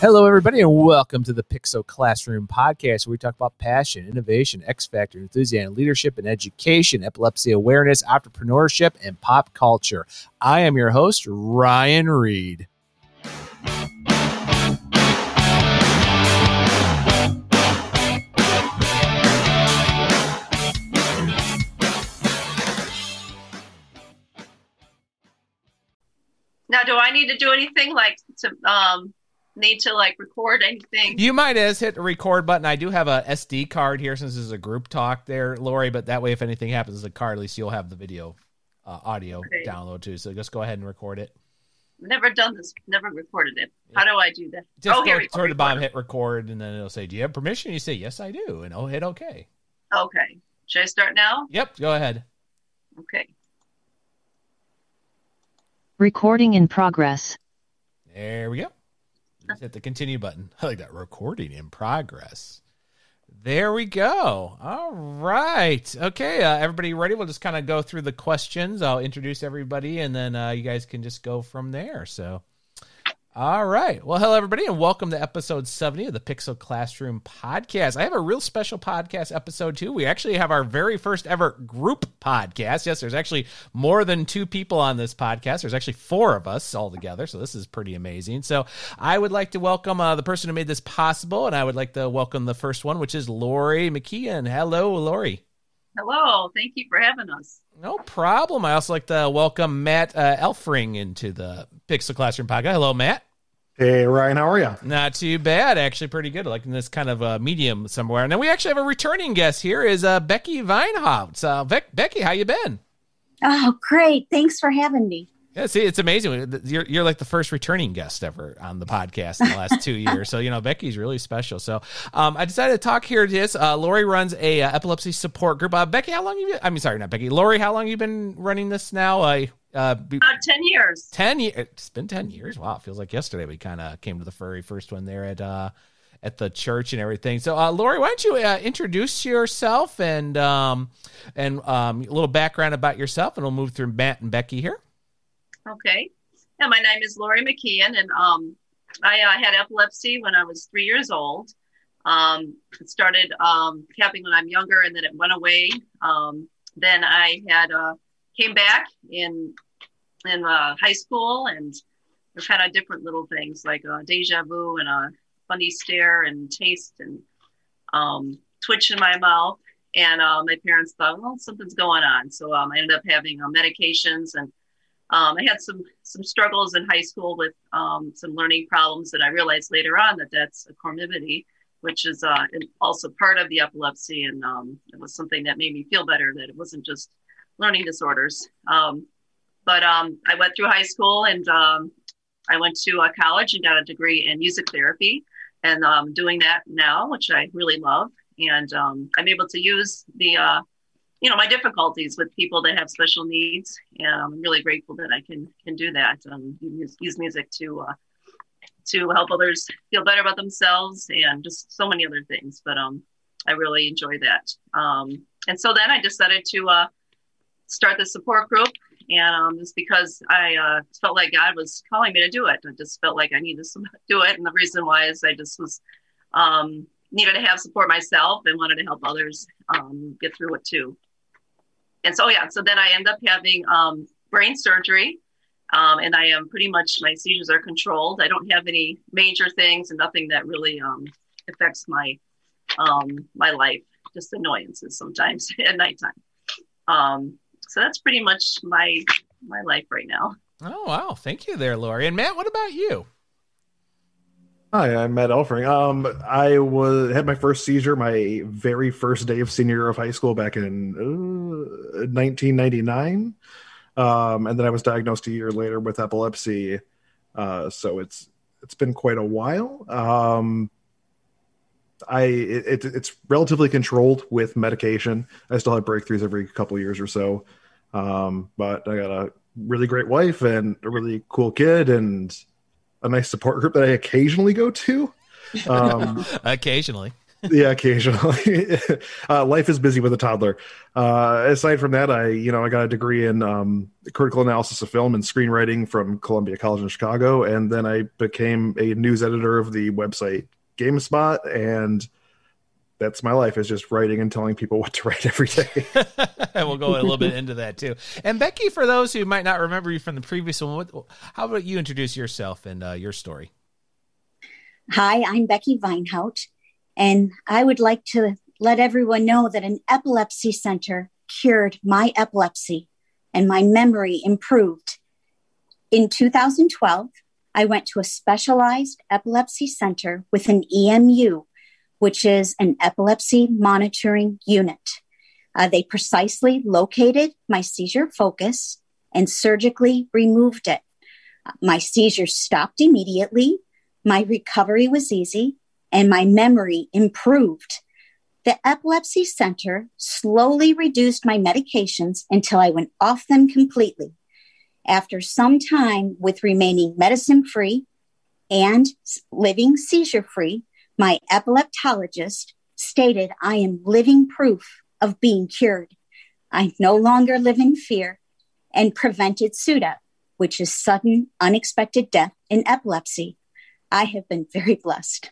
Hello, everybody, and welcome to the Pixel Classroom podcast, where we talk about passion, innovation, X factor, enthusiasm, leadership, and education, epilepsy awareness, entrepreneurship, and pop culture. I am your host, Ryan Reed. Now, do I need to do anything like to um need to like record anything? You might as hit the record button. I do have a SD card here since this is a group talk there, Laurie. But that way, if anything happens to the card, at least you'll have the video uh, audio Okay. download too. So just go ahead and record it. Never done this. Never recorded it. How do I do that? Just oh, go here we go. toward the bottom, hit record, and then it'll say, "Do you have permission?" You say, "Yes, I do," and I'll hit OK. Okay. Should I start now? Yep, go ahead. Okay. Recording in progress. There we go. Just hit the continue button. I like that. Recording in progress. There we go. All right. Okay. Uh, everybody ready? We'll just kind of go through the questions. I'll introduce everybody and then uh, you guys can just go from there. So, all right. Well, hello, everybody, and welcome to episode 70 of the Pixel Classroom podcast. I have a real special podcast episode, too. We actually have our very first ever group podcast. Yes, there's actually more than two people on this podcast. There's actually four of us all together. So, this is pretty amazing. So, I would like to welcome uh, the person who made this possible, and I would like to welcome the first one, which is Laurie McKeon. Hello, Laurie. Hello. Thank you for having us. No problem. I also like to welcome Mat uh, Elfring into the Pixel Classroom podcast. Hello, Mat. Hey Ryan, how are you? Not too bad, actually, pretty good. Like in this kind of uh, medium somewhere. And then we actually have a returning guest here. Is uh, Becky Vinehout. Uh, Bec- Becky, how you been? Oh, great. Thanks for having me. Yeah, see, it's amazing. You're you're like the first returning guest ever on the podcast in the last two years. So you know, Becky's really special. So um, I decided to talk here. To this, uh, Laurie runs a uh, epilepsy support group. Uh, Becky, how long have you? I mean, sorry, not Becky. Laurie, how long you been running this now? Uh, uh, be- About 10 years. 10 years it's been 10 years wow it feels like yesterday we kind of came to the furry first one there at uh at the church and everything so uh laurie why don't you uh, introduce yourself and um and um a little background about yourself and we'll move through mat and becky here Okay. Yeah, my name is Laurie McKeon, and um, I uh, had epilepsy when I was three years old. Um, it started um, happening when I'm younger, and then it went away. Um, then I had uh, came back in in uh, high school, and there's kind of different little things like a deja vu and a funny stare and taste and um, twitch in my mouth. And uh, my parents thought, well, something's going on. So um, I ended up having uh, medications and um, I had some some struggles in high school with um, some learning problems that I realized later on that that's a comorbidity, which is uh, also part of the epilepsy, and um, it was something that made me feel better that it wasn't just learning disorders. Um, but um, I went through high school and um, I went to uh, college and got a degree in music therapy, and um, doing that now, which I really love, and um, I'm able to use the uh, you know my difficulties with people that have special needs. And i'm really grateful that i can can do that um, use, use music to uh, to help others feel better about themselves and just so many other things. But um i really enjoy that. Um and so then i decided to uh start the support group and um it's because i uh felt like god was calling me to do it i just felt like i needed to do it and the reason why is i just was um needed to have support myself and wanted to help others um, get through it too. And so yeah so then i end up having um, brain surgery um, and i am pretty much my seizures are controlled. I don't have any major things and nothing that really um, affects my um, my life just annoyances sometimes at nighttime. Um, so that's pretty much my my life right now oh wow thank you there laurie and mat what about you Hi, I'm Mat Elfring. Um, I was had my first seizure my very first day of senior year of high school back in uh, 1999, um, and then I was diagnosed a year later with epilepsy. Uh, so it's it's been quite a while. Um, I it, it, it's relatively controlled with medication. I still have breakthroughs every couple years or so, um, but I got a really great wife and a really cool kid and a nice support group that I occasionally go to. Um, occasionally yeah, occasionally. uh, life is busy with a toddler. Uh, aside from that, I you know I got a degree in um, critical analysis of film and screenwriting from Columbia College in Chicago, and then I became a news editor of the website GameSpot, and that's my life is just writing and telling people what to write every day. and we'll go a little bit into that too. And Becky, for those who might not remember you from the previous one, what, how about you introduce yourself and uh, your story? Hi, I'm Becky Vinehout, and I would like to let everyone know that an epilepsy center cured my epilepsy and my memory improved. In 2012, I went to a specialized epilepsy center with an EMU, which is an epilepsy monitoring unit. Uh, they precisely located my seizure focus and surgically removed it. Uh, my seizures stopped immediately my recovery was easy and my memory improved. The epilepsy center slowly reduced my medications until I went off them completely. After some time with remaining medicine free and living seizure free, my epileptologist stated I am living proof of being cured. I no longer live in fear and prevented SUDEP, which is sudden unexpected death in epilepsy. I have been very blessed.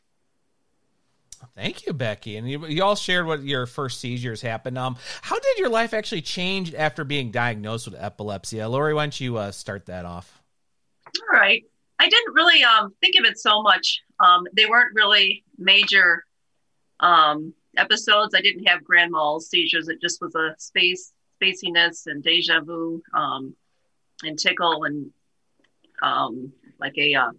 Thank you, Becky. And you, you, all shared what your first seizures happened. Um, how did your life actually change after being diagnosed with epilepsy? Uh, Laurie, why don't you uh, start that off? All right. I didn't really um, think of it so much. Um, they weren't really major um, episodes. I didn't have grand mal seizures. It just was a space spaciness and deja vu um, and tickle and um, like a uh,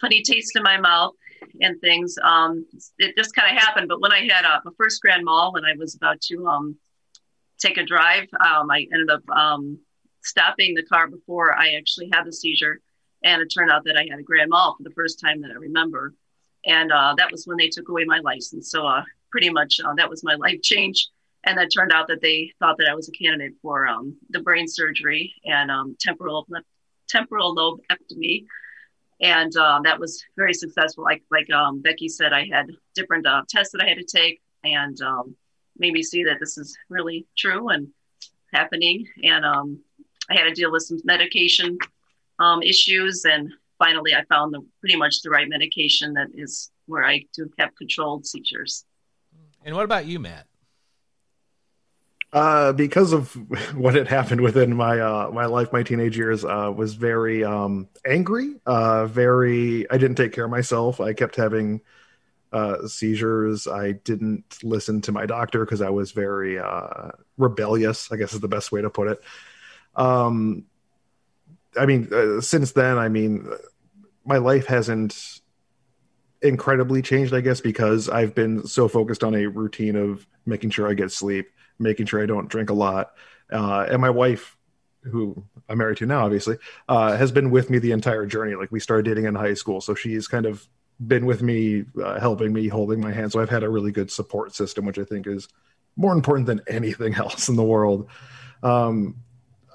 funny taste in my mouth and things. Um, it just kind of happened. But when I had uh, a first grand mal, when I was about to um, take a drive, um, I ended up um, stopping the car before I actually had the seizure. And it turned out that I had a grand mal for the first time that I remember. And uh, that was when they took away my license. So uh, pretty much uh, that was my life change. And it turned out that they thought that I was a candidate for um, the brain surgery and um, temporal temporal lobectomy and um, that was very successful. Like like um, Becky said, I had different uh, tests that I had to take, and um, made me see that this is really true and happening. And um, I had to deal with some medication um, issues, and finally, I found the pretty much the right medication that is where I do have controlled seizures. And what about you, Mat? Uh, because of what had happened within my uh, my life, my teenage years, uh, was very um, angry. Uh, very, I didn't take care of myself. I kept having uh, seizures. I didn't listen to my doctor because I was very uh, rebellious. I guess is the best way to put it. Um, I mean, uh, since then, I mean, my life hasn't incredibly changed. I guess because I've been so focused on a routine of making sure I get sleep making sure I don't drink a lot. Uh, and my wife, who I'm married to now, obviously, uh, has been with me the entire journey. Like we started dating in high school, so she's kind of been with me, uh, helping me, holding my hand. So I've had a really good support system, which I think is more important than anything else in the world. Um,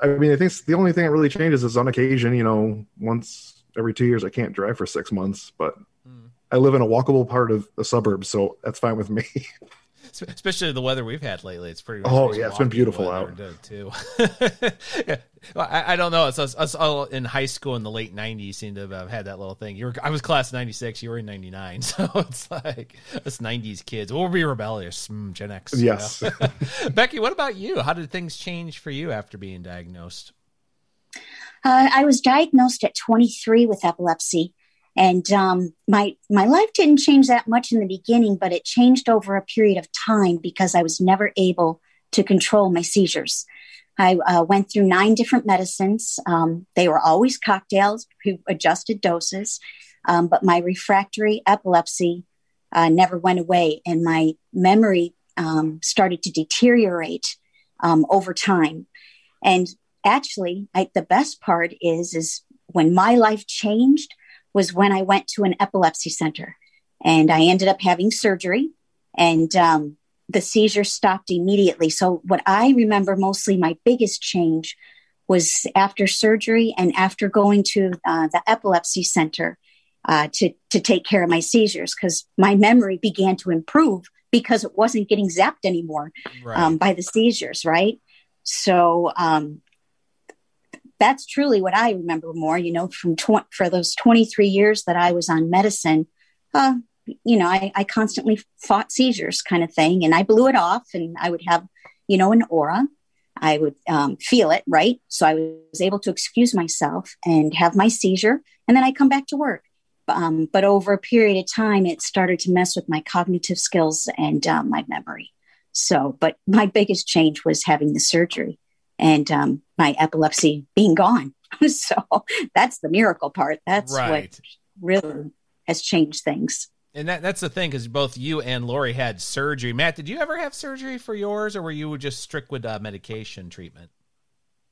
I mean, I think the only thing that really changes is on occasion, you know, once every two years, I can't drive for six months, but mm. I live in a walkable part of the suburbs, so that's fine with me. especially the weather we've had lately. It's pretty. Oh yeah, it's been beautiful out too. yeah. well, I, I, don't know. It's us, us, all in high school in the late '90s seem to have had that little thing. You were, I was class '96. You were in '99, so it's like us '90s kids. We'll be rebellious. Mm, Gen X. Yes. You know? Becky, what about you? How did things change for you after being diagnosed? Uh, I was diagnosed at 23 with epilepsy. And um, my my life didn't change that much in the beginning, but it changed over a period of time because I was never able to control my seizures. I uh, went through nine different medicines. Um, they were always cocktails, adjusted doses, um, but my refractory epilepsy uh, never went away, and my memory um, started to deteriorate um, over time. And actually, I, the best part is is when my life changed was when I went to an epilepsy center and I ended up having surgery and um, the seizure stopped immediately. So, what I remember mostly, my biggest change was after surgery and after going to uh, the epilepsy center uh, to to take care of my seizures because my memory began to improve because it wasn't getting zapped anymore Right. um, by the seizures, right? So um, that's truly what I remember more. You know, from tw- for those 23 years that I was on medicine, uh, you know, I, I constantly fought seizures, kind of thing, and I blew it off, and I would have, you know, an aura. I would um, feel it, right? So I was able to excuse myself and have my seizure, and then I come back to work. Um, but over a period of time, it started to mess with my cognitive skills and um, my memory. So, but my biggest change was having the surgery and um, my epilepsy being gone. so that's the miracle part. That's Right. what really has changed things. And that, that's the thing because both you and Laurie had surgery. Mat, did you ever have surgery for yours, or were you just strict with uh, medication treatment?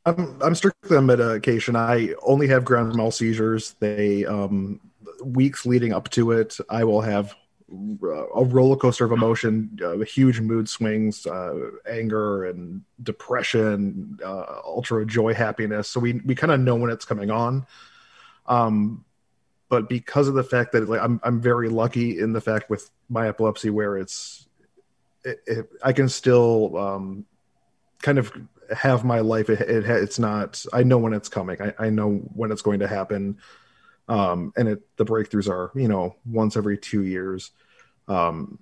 I'm I'm strictly on medication. I only have grand mal seizures. They um weeks leading up to it, I will have a roller coaster of emotion, uh, huge mood swings, uh, anger and depression, uh, ultra joy, happiness. So we we kind of know when it's coming on. Um, but because of the fact that like I'm I'm very lucky in the fact with my epilepsy where it's it, it, I can still um, kind of have my life. It, it it's not. I know when it's coming. I, I know when it's going to happen. Um, and it the breakthroughs are you know once every two years. Um,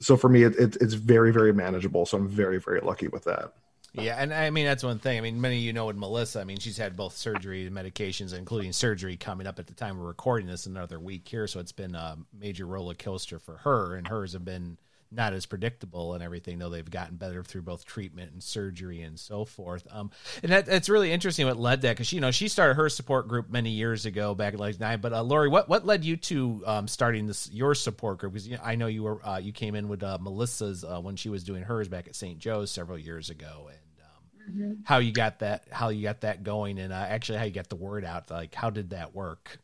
so for me, it, it, it's very very manageable. So I'm very very lucky with that. Yeah, and I mean that's one thing. I mean, many of you know with Melissa. I mean, she's had both surgery and medications, including surgery coming up at the time we're recording this another week here. So it's been a major roller coaster for her, and hers have been not as predictable and everything, though they've gotten better through both treatment and surgery and so forth. Um, and that, that's really interesting what led that because you know she started her support group many years ago back in like nine. But uh, Laurie, what what led you to um, starting this your support group? Because you know, I know you were uh, you came in with uh, Melissa's uh, when she was doing hers back at St. Joe's several years ago, and um, how you got that how you got that going, and uh, actually how you got the word out. Like how did that work?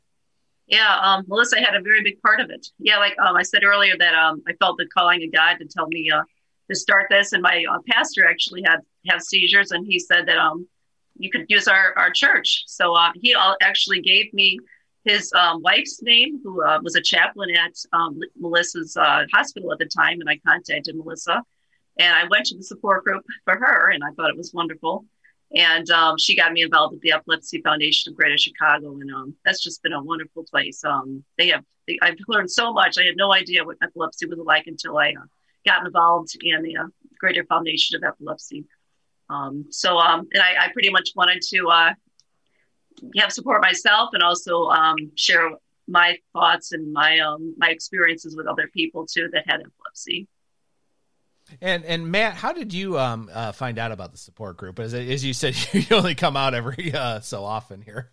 Yeah, um, Melissa had a very big part of it. Yeah, like um, I said earlier, that um, I felt the calling of God to tell me uh, to start this, and my uh, pastor actually had have seizures, and he said that um, you could use our our church. So uh, he actually gave me his um, wife's name, who uh, was a chaplain at Melissa's uh, hospital at the time, and I contacted Melissa, and I went to the support group for her, and I thought it was wonderful and um, she got me involved with the Epilepsy Foundation of Greater Chicago, and um, that's just been a wonderful place. Um, they have, they, I've learned so much. I had no idea what epilepsy was like until I uh, got involved in the uh, Greater Foundation of Epilepsy. Um, so, um, and I, I, pretty much wanted to uh, have support myself and also um, share my thoughts and my my experiences with other people too that had epilepsy. And and Mat, how did you um uh, find out about the support group? As as you said, you only come out every uh, so often here.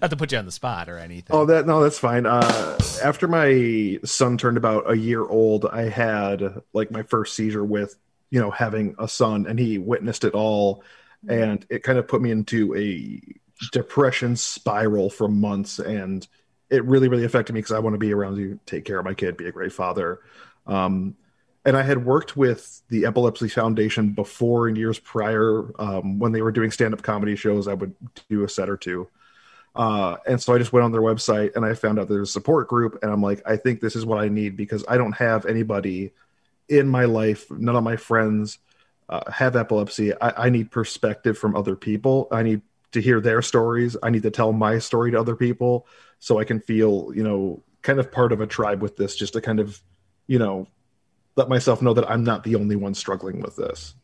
Not to put you on the spot or anything. Oh, that no, that's fine. Uh, after my son turned about a year old, I had like my first seizure with you know having a son, and he witnessed it all, and it kind of put me into a depression spiral for months, and it really really affected me because I want to be around you, take care of my kid, be a great father. Um, and I had worked with the Epilepsy Foundation before in years prior um, when they were doing stand up comedy shows. I would do a set or two. Uh, and so I just went on their website and I found out there's a support group. And I'm like, I think this is what I need because I don't have anybody in my life, none of my friends uh, have epilepsy. I, I need perspective from other people. I need to hear their stories. I need to tell my story to other people so I can feel, you know, kind of part of a tribe with this, just to kind of, you know, let myself know that I'm not the only one struggling with this.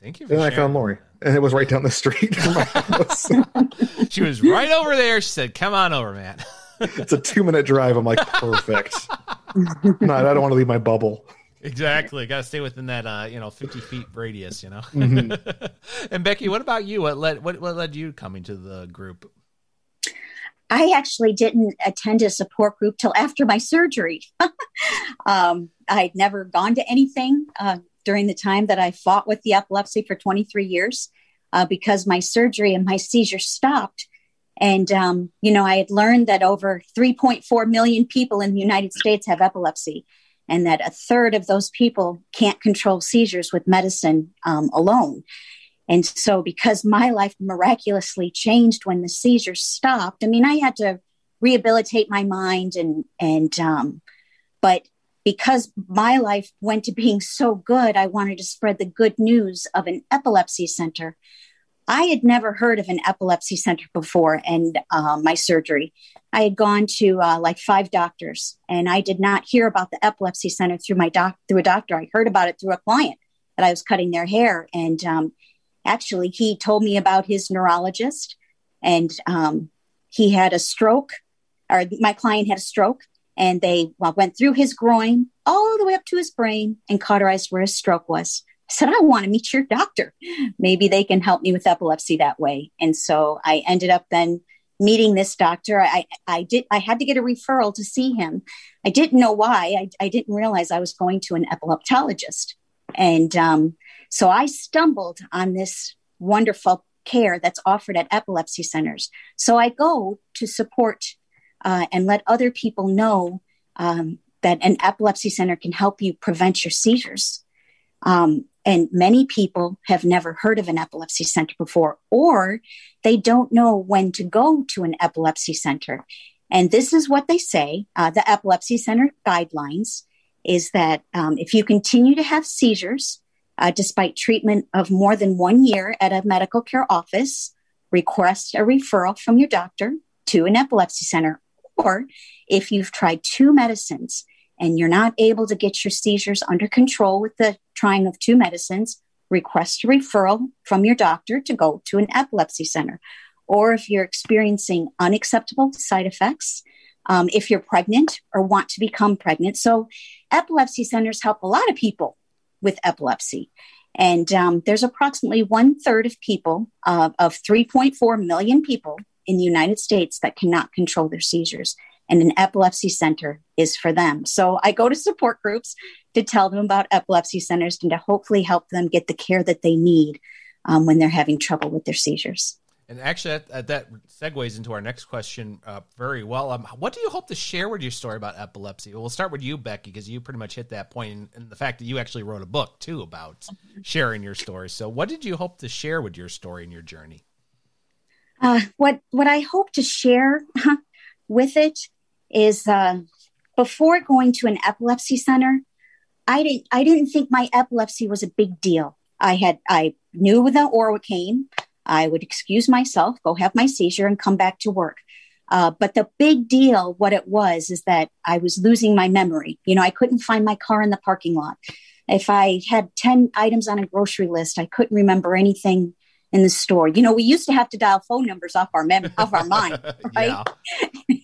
Thank you. and I found Laurie, and it was right down the street from my house. she was right over there. She said, "Come on over, man." it's a two minute drive. I'm like, perfect. no, I don't want to leave my bubble. Exactly. Got to stay within that, uh, you know, 50 feet radius, you know? Mm-hmm. and Becky, what about you? What led, what, what led you coming to the group? I actually didn't attend a support group till after my surgery. um, I'd never gone to anything uh, during the time that I fought with the epilepsy for 23 years uh, because my surgery and my seizure stopped. And, um, you know, I had learned that over 3.4 million people in the United States have epilepsy, and that a third of those people can't control seizures with medicine um, alone. And so, because my life miraculously changed when the seizures stopped, I mean, I had to rehabilitate my mind and and um, but because my life went to being so good, I wanted to spread the good news of an epilepsy center. I had never heard of an epilepsy center before and uh, my surgery. I had gone to uh, like five doctors, and I did not hear about the epilepsy center through my doc through a doctor. I heard about it through a client that I was cutting their hair, and um, actually, he told me about his neurologist, and um, he had a stroke, or my client had a stroke, and they well, went through his groin all the way up to his brain and cauterized where his stroke was. I said, I want to meet your doctor. Maybe they can help me with epilepsy that way. And so I ended up then meeting this doctor. I, I did, I had to get a referral to see him. I didn't know why. I, I didn't realize I was going to an epileptologist. And um, so I stumbled on this wonderful care that's offered at epilepsy centers. So I go to support uh, and let other people know um, that an epilepsy center can help you prevent your seizures. Um, and many people have never heard of an epilepsy center before, or they don't know when to go to an epilepsy center. And this is what they say uh, the epilepsy center guidelines is that um, if you continue to have seizures, uh, despite treatment of more than one year at a medical care office, request a referral from your doctor to an epilepsy center. Or if you've tried two medicines and you're not able to get your seizures under control with the trying of two medicines, request a referral from your doctor to go to an epilepsy center. Or if you're experiencing unacceptable side effects, um, if you're pregnant or want to become pregnant. So, epilepsy centers help a lot of people with epilepsy. And um, there's approximately one third of people, uh, of 3.4 million people in the United States that cannot control their seizures and an epilepsy center is for them. So I go to support groups to tell them about epilepsy centers and to hopefully help them get the care that they need um, when they're having trouble with their seizures. And actually, that, that segues into our next question uh, very well. Um, what do you hope to share with your story about epilepsy? We'll start with you, Becky, because you pretty much hit that point, and the fact that you actually wrote a book too about sharing your story. So, what did you hope to share with your story and your journey? Uh, what what I hope to share with it is uh, before going to an epilepsy center, I didn't I didn't think my epilepsy was a big deal. I had I knew the came. I would excuse myself, go have my seizure, and come back to work. Uh, but the big deal, what it was, is that I was losing my memory. You know, I couldn't find my car in the parking lot. If I had 10 items on a grocery list, I couldn't remember anything in the store. You know, we used to have to dial phone numbers off our mem- off our mind, right?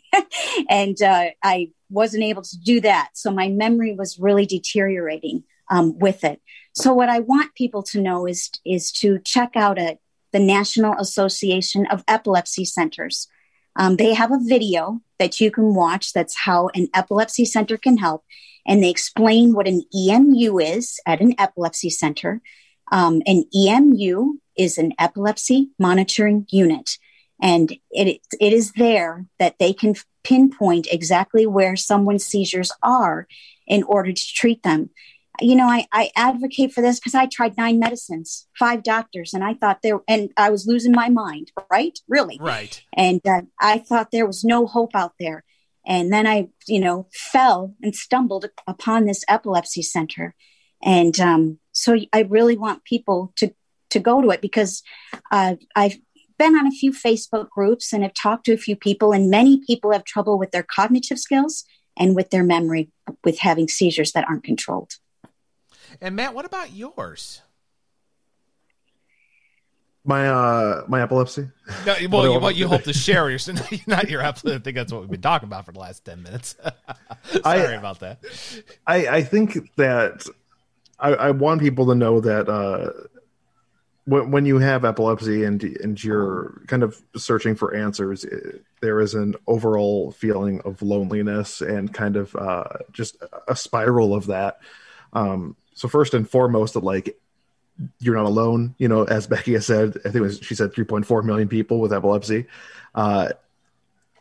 and uh, I wasn't able to do that, so my memory was really deteriorating um, with it. So, what I want people to know is is to check out a, the National Association of Epilepsy Centers. Um, they have a video that you can watch. That's how an epilepsy center can help, and they explain what an EMU is at an epilepsy center. Um, an EMU is an epilepsy monitoring unit. And it, it is there that they can pinpoint exactly where someone's seizures are in order to treat them. You know, I, I advocate for this because I tried nine medicines, five doctors, and I thought there, and I was losing my mind, right? Really? Right. And uh, I thought there was no hope out there. And then I, you know, fell and stumbled upon this epilepsy center. And um, so I really want people to to go to it because uh, I've been on a few Facebook groups and have talked to a few people, and many people have trouble with their cognitive skills and with their memory with having seizures that aren't controlled. And Mat, what about yours? My uh, my epilepsy. No, well, you, what you hope to share your not your epilepsy. I think that's what we've been talking about for the last ten minutes. Sorry I, about that. I I think that I, I want people to know that uh, when, when you have epilepsy and and you're kind of searching for answers, it, there is an overall feeling of loneliness and kind of uh, just a spiral of that. Um, so first and foremost, that like you're not alone. You know, as Becky has said, I think was, she said 3.4 million people with epilepsy. Uh,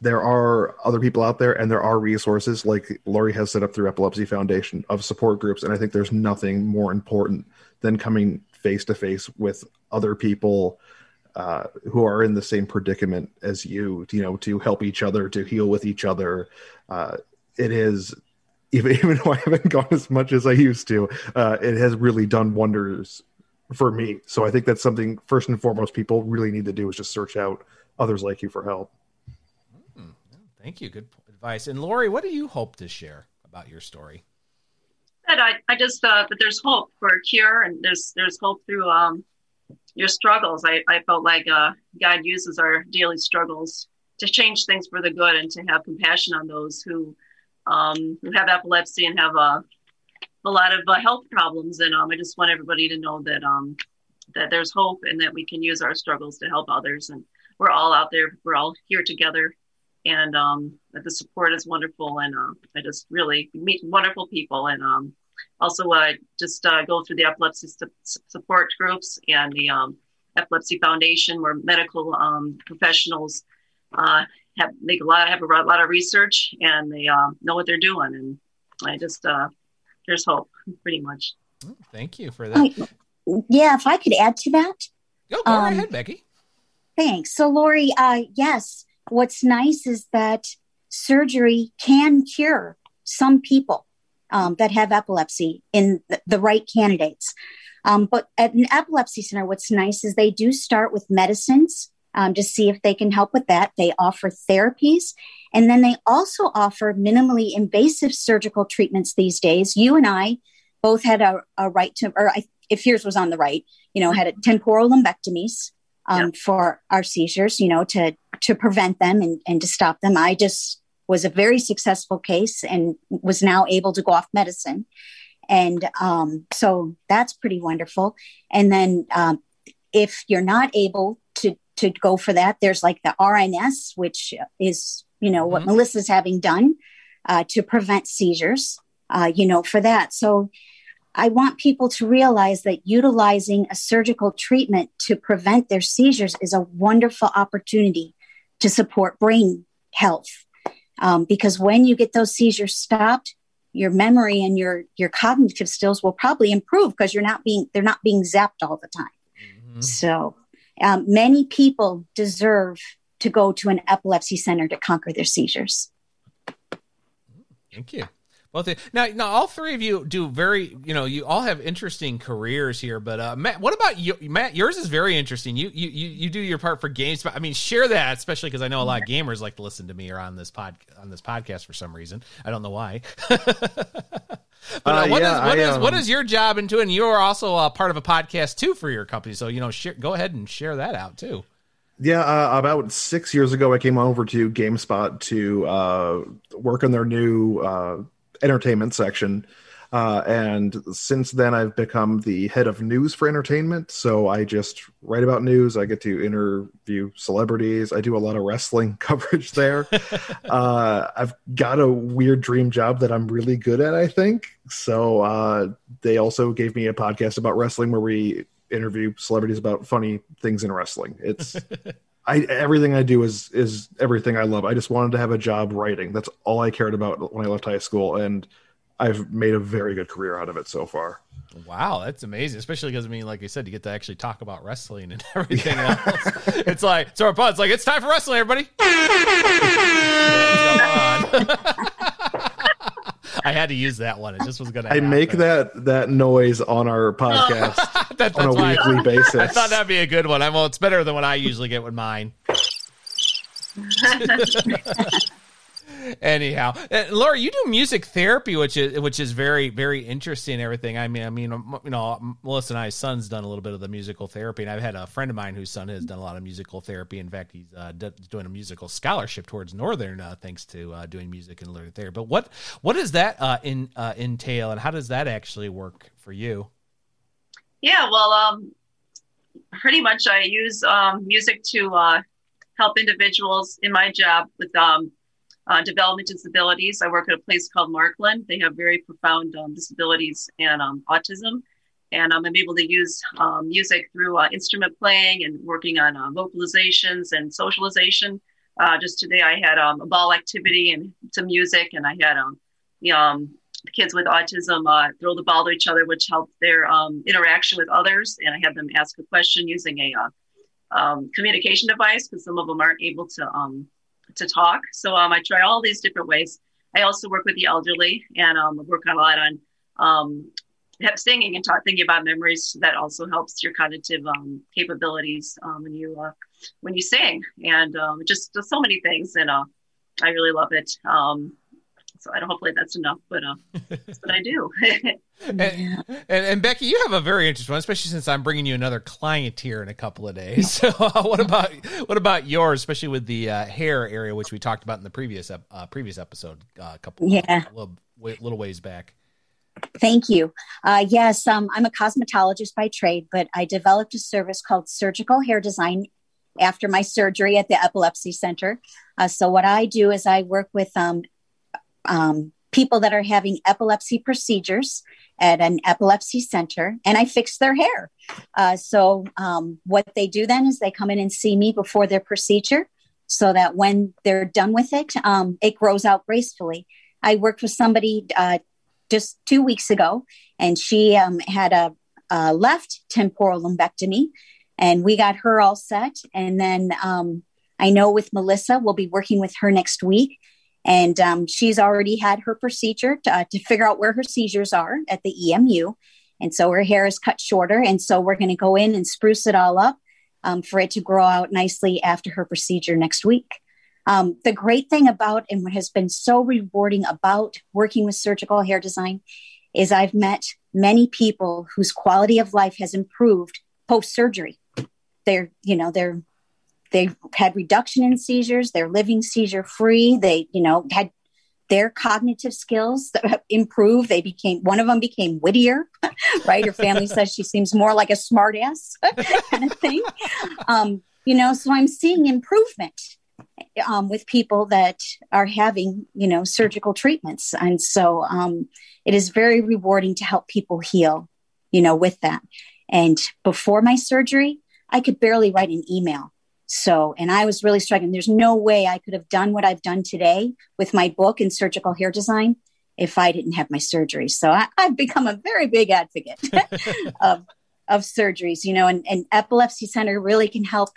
there are other people out there, and there are resources like Laurie has set up through Epilepsy Foundation of support groups. And I think there's nothing more important than coming face to face with other people uh, who are in the same predicament as you, you know, to help each other, to heal with each other. Uh, it is, even, even though I haven't gone as much as I used to, uh, it has really done wonders for me. So I think that's something, first and foremost, people really need to do is just search out others like you for help. Mm, thank you. Good advice. And Laurie, what do you hope to share about your story? That I, I just thought that there's hope for a cure and there's there's hope through um, your struggles. I, I felt like uh, God uses our daily struggles to change things for the good and to have compassion on those who um, who have epilepsy and have a a lot of uh, health problems. And um, I just want everybody to know that um, that there's hope and that we can use our struggles to help others. And we're all out there. We're all here together. And um, the support is wonderful. And uh, I just really meet wonderful people. And um, also uh, just uh, go through the epilepsy support groups and the um, Epilepsy Foundation, where medical um, professionals uh, have make a lot have a lot of research and they uh, know what they're doing. And I just uh, there's hope, pretty much. Oh, thank you for that. yeah, if I could add to that. Go, go um, ahead, Becky. Thanks. So, Laurie, uh, yes, what's nice is that surgery can cure some people um, that have epilepsy in the, the right candidates. Um, but at an epilepsy center, what's nice is they do start with medicines um, to see if they can help with that. They offer therapies and then they also offer minimally invasive surgical treatments these days. You and I both had a, a right to, or I, if yours was on the right, you know, had a temporal lobectomies um, yeah. for our seizures, you know, to to prevent them and, and to stop them. I just was a very successful case and was now able to go off medicine. And um, so that's pretty wonderful. And then um, if you're not able to go for that, there's like the RNS, which is you know mm-hmm. what Melissa's having done uh, to prevent seizures. Uh, you know for that. So I want people to realize that utilizing a surgical treatment to prevent their seizures is a wonderful opportunity to support brain health. Um, because when you get those seizures stopped, your memory and your your cognitive skills will probably improve because you're not being they're not being zapped all the time. Mm-hmm. So um, many people deserve to go to an epilepsy center to conquer their seizures. Thank you. Now, now all three of you do very, you know, you all have interesting careers here. But uh, Mat, what about you, Mat? Yours is very interesting. You you you, you do your part for games, I mean, share that, especially because I know a lot of gamers like to listen to me or on this pod on this podcast for some reason. I don't know why. but uh, uh, what, yeah, is, what, I, is, um, what is your job into? And you're also a part of a podcast too for your company, so you know, share, go ahead and share that out too. Yeah, uh, about six years ago, I came over to GameSpot to uh, work on their new uh, entertainment section. Uh, and since then, I've become the head of news for entertainment. So I just write about news. I get to interview celebrities. I do a lot of wrestling coverage there. uh, I've got a weird dream job that I'm really good at, I think. So uh, they also gave me a podcast about wrestling where we interview celebrities about funny things in wrestling. It's. I everything I do is is everything I love. I just wanted to have a job writing. That's all I cared about when I left high school, and I've made a very good career out of it so far. Wow, that's amazing. Especially because I mean, like I said, you get to actually talk about wrestling and everything yeah. else. It's like so our pod's like it's time for wrestling, everybody. I had to use that one. It just was gonna. I happen. make that that noise on our podcast. that, on a weekly I, basis. I thought that'd be a good one. I well, it's better than what I usually get with mine. Anyhow, uh, Laura, you do music therapy, which is which is very very interesting. Everything. I mean, I mean, you know, Melissa and I's son's done a little bit of the musical therapy, and I've had a friend of mine whose son has done a lot of musical therapy. In fact, he's uh, doing a musical scholarship towards Northern, uh, thanks to uh, doing music and learning therapy. But what what does that uh, in uh, entail, and how does that actually work for you? Yeah, well, um, pretty much I use um, music to help individuals in my job with um, uh, development disabilities. I work at a place called Marklund. They have very profound um, disabilities and um, autism. And um, I'm able to use um, music through uh, instrument playing and working on uh, vocalizations and socialization. Uh, just today, I had um, a ball activity and some music, and I had um, the, kids with autism uh, throw the ball to each other, which helped their interaction with others. And I had them ask a question using a uh, communication device because some of them aren't able to to talk. So um, I try all these different ways. I also work with the elderly and um, work a lot on um, singing and talk, thinking about memories. That also helps your cognitive um, capabilities um, when you uh, when you sing, and um, just, just so many things. And uh, I really love it. Um, so I don't. Hopefully that's enough, but uh, that's what I do. and, and, and, Becky, you have a very interesting one, especially since I'm bringing you another client here in a couple of days. So, uh, what about what about yours, especially with the uh, hair area, which we talked about in the previous uh, previous episode, uh, a couple yeah a little, little ways back. Thank you. Uh, yes, um, I'm a cosmetologist by trade, but I developed a service called surgical hair design after my surgery at the Epilepsy Center. Uh, so, what I do is I work with um, um, people that are having epilepsy procedures at an epilepsy center and I fix their hair. Uh, so, um, what they do then is they come in and see me before their procedure so that when they're done with it, um, it grows out gracefully. I worked with somebody uh, just two weeks ago, and she um, had a, a, left temporal lobectomy, and we got her all set. And then um, I know with Melissa, we'll be working with her next week and um, she's already had her procedure to, uh, to, figure out where her seizures are at the EMU. And so her hair is cut shorter. And so we're going to go in and spruce it all up um, for it to grow out nicely after her procedure next week. Um, the great thing about and what has been so rewarding about working with surgical hair design is I've met many people whose quality of life has improved post surgery. They're, you know, they're they had reduction in seizures they're living seizure free they you know had their cognitive skills improved they became one of them became wittier right? Her family says she seems more like a smartass kind of thing. Um, you know so i'm seeing improvement um, with people that are having you know surgical treatments. And so um, it is very rewarding to help people heal you know with that. And before my surgery i could barely write an email so, and I was really struggling. There's no way I could have done what I've done today with my book in surgical hair design if I didn't have my surgery. So I, have become a very big advocate of, of surgeries, you know, and, and Epilepsy Center really can help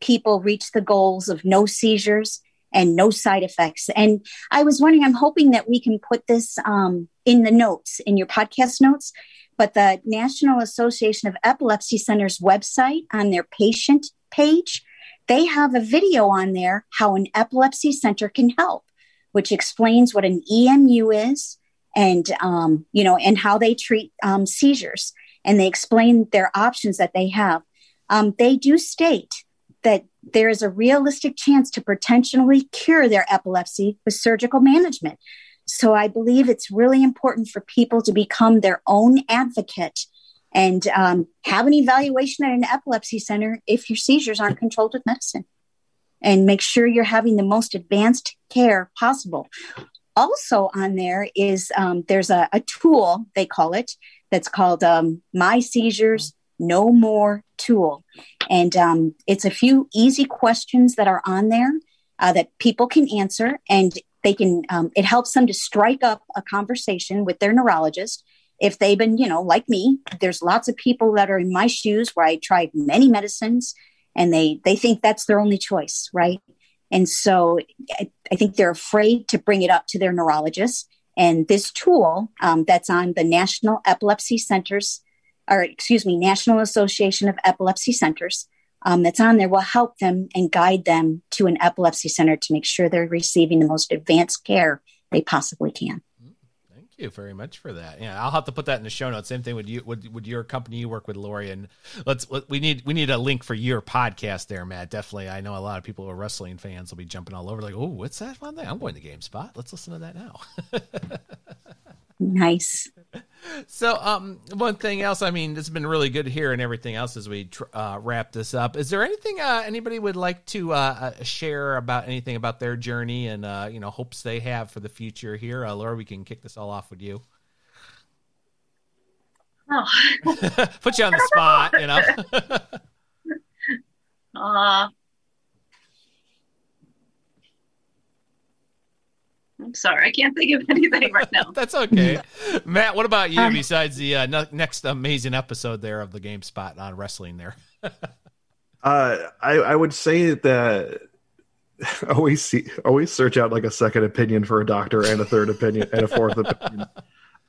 people reach the goals of no seizures and no side effects. And I was wondering, I'm hoping that we can put this um, in the notes, in your podcast notes, but the National Association of Epilepsy Centers website on their patient page they have a video on there how an epilepsy center can help, which explains what an EMU is and um, you know and how they treat um, seizures, and they explain their options that they have. Um, they do state that there is a realistic chance to potentially cure their epilepsy with surgical management. So I believe it's really important for people to become their own advocate and um, have an evaluation at an epilepsy center if your seizures aren't controlled with medicine. And make sure you're having the most advanced care possible. Also on there is um, there's a, a, tool they call it that's called um, my seizures no more tool. And um, it's a few easy questions that are on there uh, that people can answer and they can um, it helps them to strike up a conversation with their neurologist if they've been, you know, like me, there's lots of people that are in my shoes where I tried many medicines and they they think that's their only choice, right? And so I, I think they're afraid to bring it up to their neurologist. And this tool um, that's on the National Epilepsy Centers, or excuse me, National Association of Epilepsy Centers, um, that's on there will help them and guide them to an epilepsy center to make sure they're receiving the most advanced care they possibly can you very much for that. Yeah, I'll have to put that in the show notes. Same thing with you. Would would your company you work with, Laurie? And let's we need we need a link for your podcast there, Mat. Definitely. I know a lot of people who are wrestling fans will be jumping all over, like, oh, what's that one thing? I'm going to GameSpot. Let's listen to that now. nice. So, um, one thing else, I mean, it's been really good here and everything else as we tr- uh, wrap this up. Is there anything uh, anybody would like to uh, uh share about anything about their journey and uh, you know hopes they have for the future here? Uh, Laura, we can kick this all off with you. Oh. Put you on the spot, you know. uh, I'm sorry, I can't think of anything right now. That's okay. Mat, what about you besides the uh, next amazing episode there of the GameSpot on wrestling there? Uh, I, I would say that always see always search out like a second opinion for a doctor and a third opinion and a fourth opinion.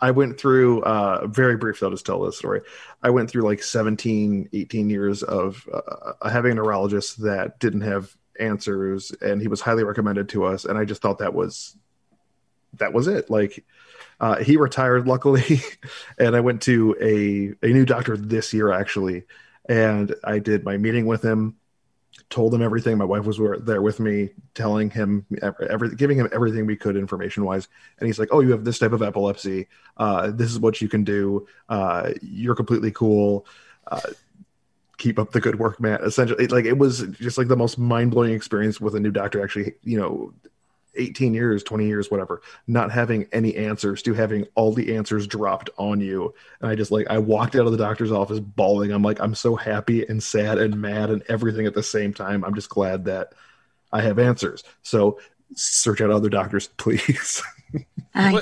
I went through uh very briefly I'll just tell this story. I went through like 17 18 years of uh, having a neurologist that didn't have answers and he was highly recommended to us and I just thought that was that was it. Like uh, he retired luckily and I went to a a new doctor this year actually and I did my meeting with him told him everything. My wife was there with me, telling him every, giving him everything we could information wise. And he's like, "Oh, you have this type of epilepsy. Uh, this is what you can do. Uh, you're completely cool. Uh, keep up the good work, man." Essentially, like it was just like the most mind blowing experience with a new doctor. Actually, you know, 18 years, 20 years, whatever, not having any answers to having all the answers dropped on you. And I just like, I walked out of the doctor's office bawling. I'm like, I'm so happy and sad and mad and everything at the same time. I'm just glad that I have answers. So search out other doctors, please. Uh,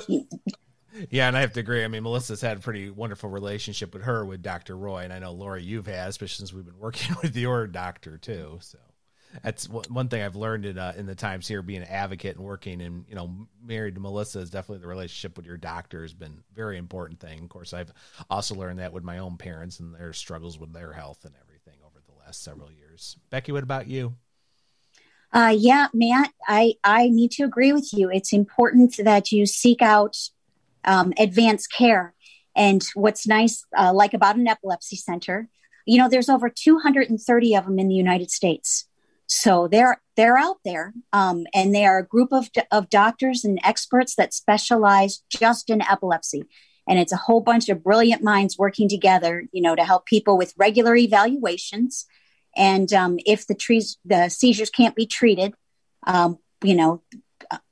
yeah, and I have to agree. I mean, Melissa's had a pretty wonderful relationship with her, with Dr. Roy. And I know, Laurie, you've had, especially since we've been working with your doctor too. So that's one thing I've learned in uh, in the times here, being an advocate and working, and you know, married to Melissa is definitely the relationship with your doctor has been very important thing. Of course, I've also learned that with my own parents and their struggles with their health and everything over the last several years. Becky, what about you? Uh, yeah, Mat, I I need to agree with you. It's important that you seek out um, advanced care. And what's nice, uh, like about an epilepsy center, you know, there's over 230 of them in the United States. So they're they're out there, um, and they are a group of of doctors and experts that specialize just in epilepsy. And it's a whole bunch of brilliant minds working together, you know, to help people with regular evaluations. And um, if the trees, the seizures can't be treated, um, you know,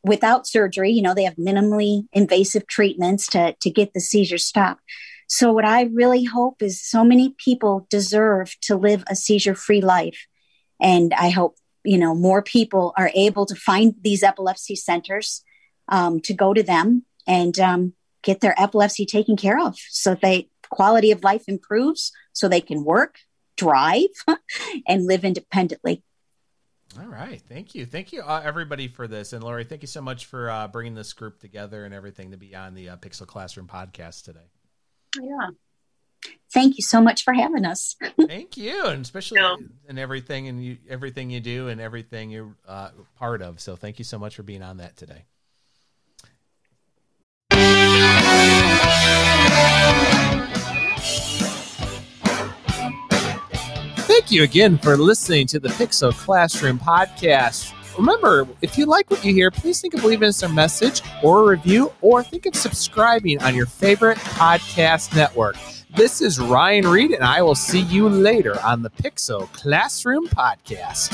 without surgery, you know, they have minimally invasive treatments to to get the seizures stopped. So what I really hope is so many people deserve to live a seizure free life and I hope, you know, more people are able to find these epilepsy centers um, to go to them and um, get their epilepsy taken care of so they quality of life improves so they can work, drive, and live independently. All right. Thank you. Thank you, uh, everybody, for this. And Laurie, thank you so much for uh, bringing this group together and everything to be on the uh, Pixel Classroom podcast today. Yeah thank you so much for having us. thank you, and especially yeah. in everything and you, everything you do and everything you're uh, part of. So thank you so much for being on that today. Thank you again for listening to the Pixel Classroom podcast. Remember, if you like what you hear, please think of leaving us a message or a review, or think of subscribing on your favorite podcast network. This is Ryan Reed, and I will see you later on the Pixel Classroom Podcast.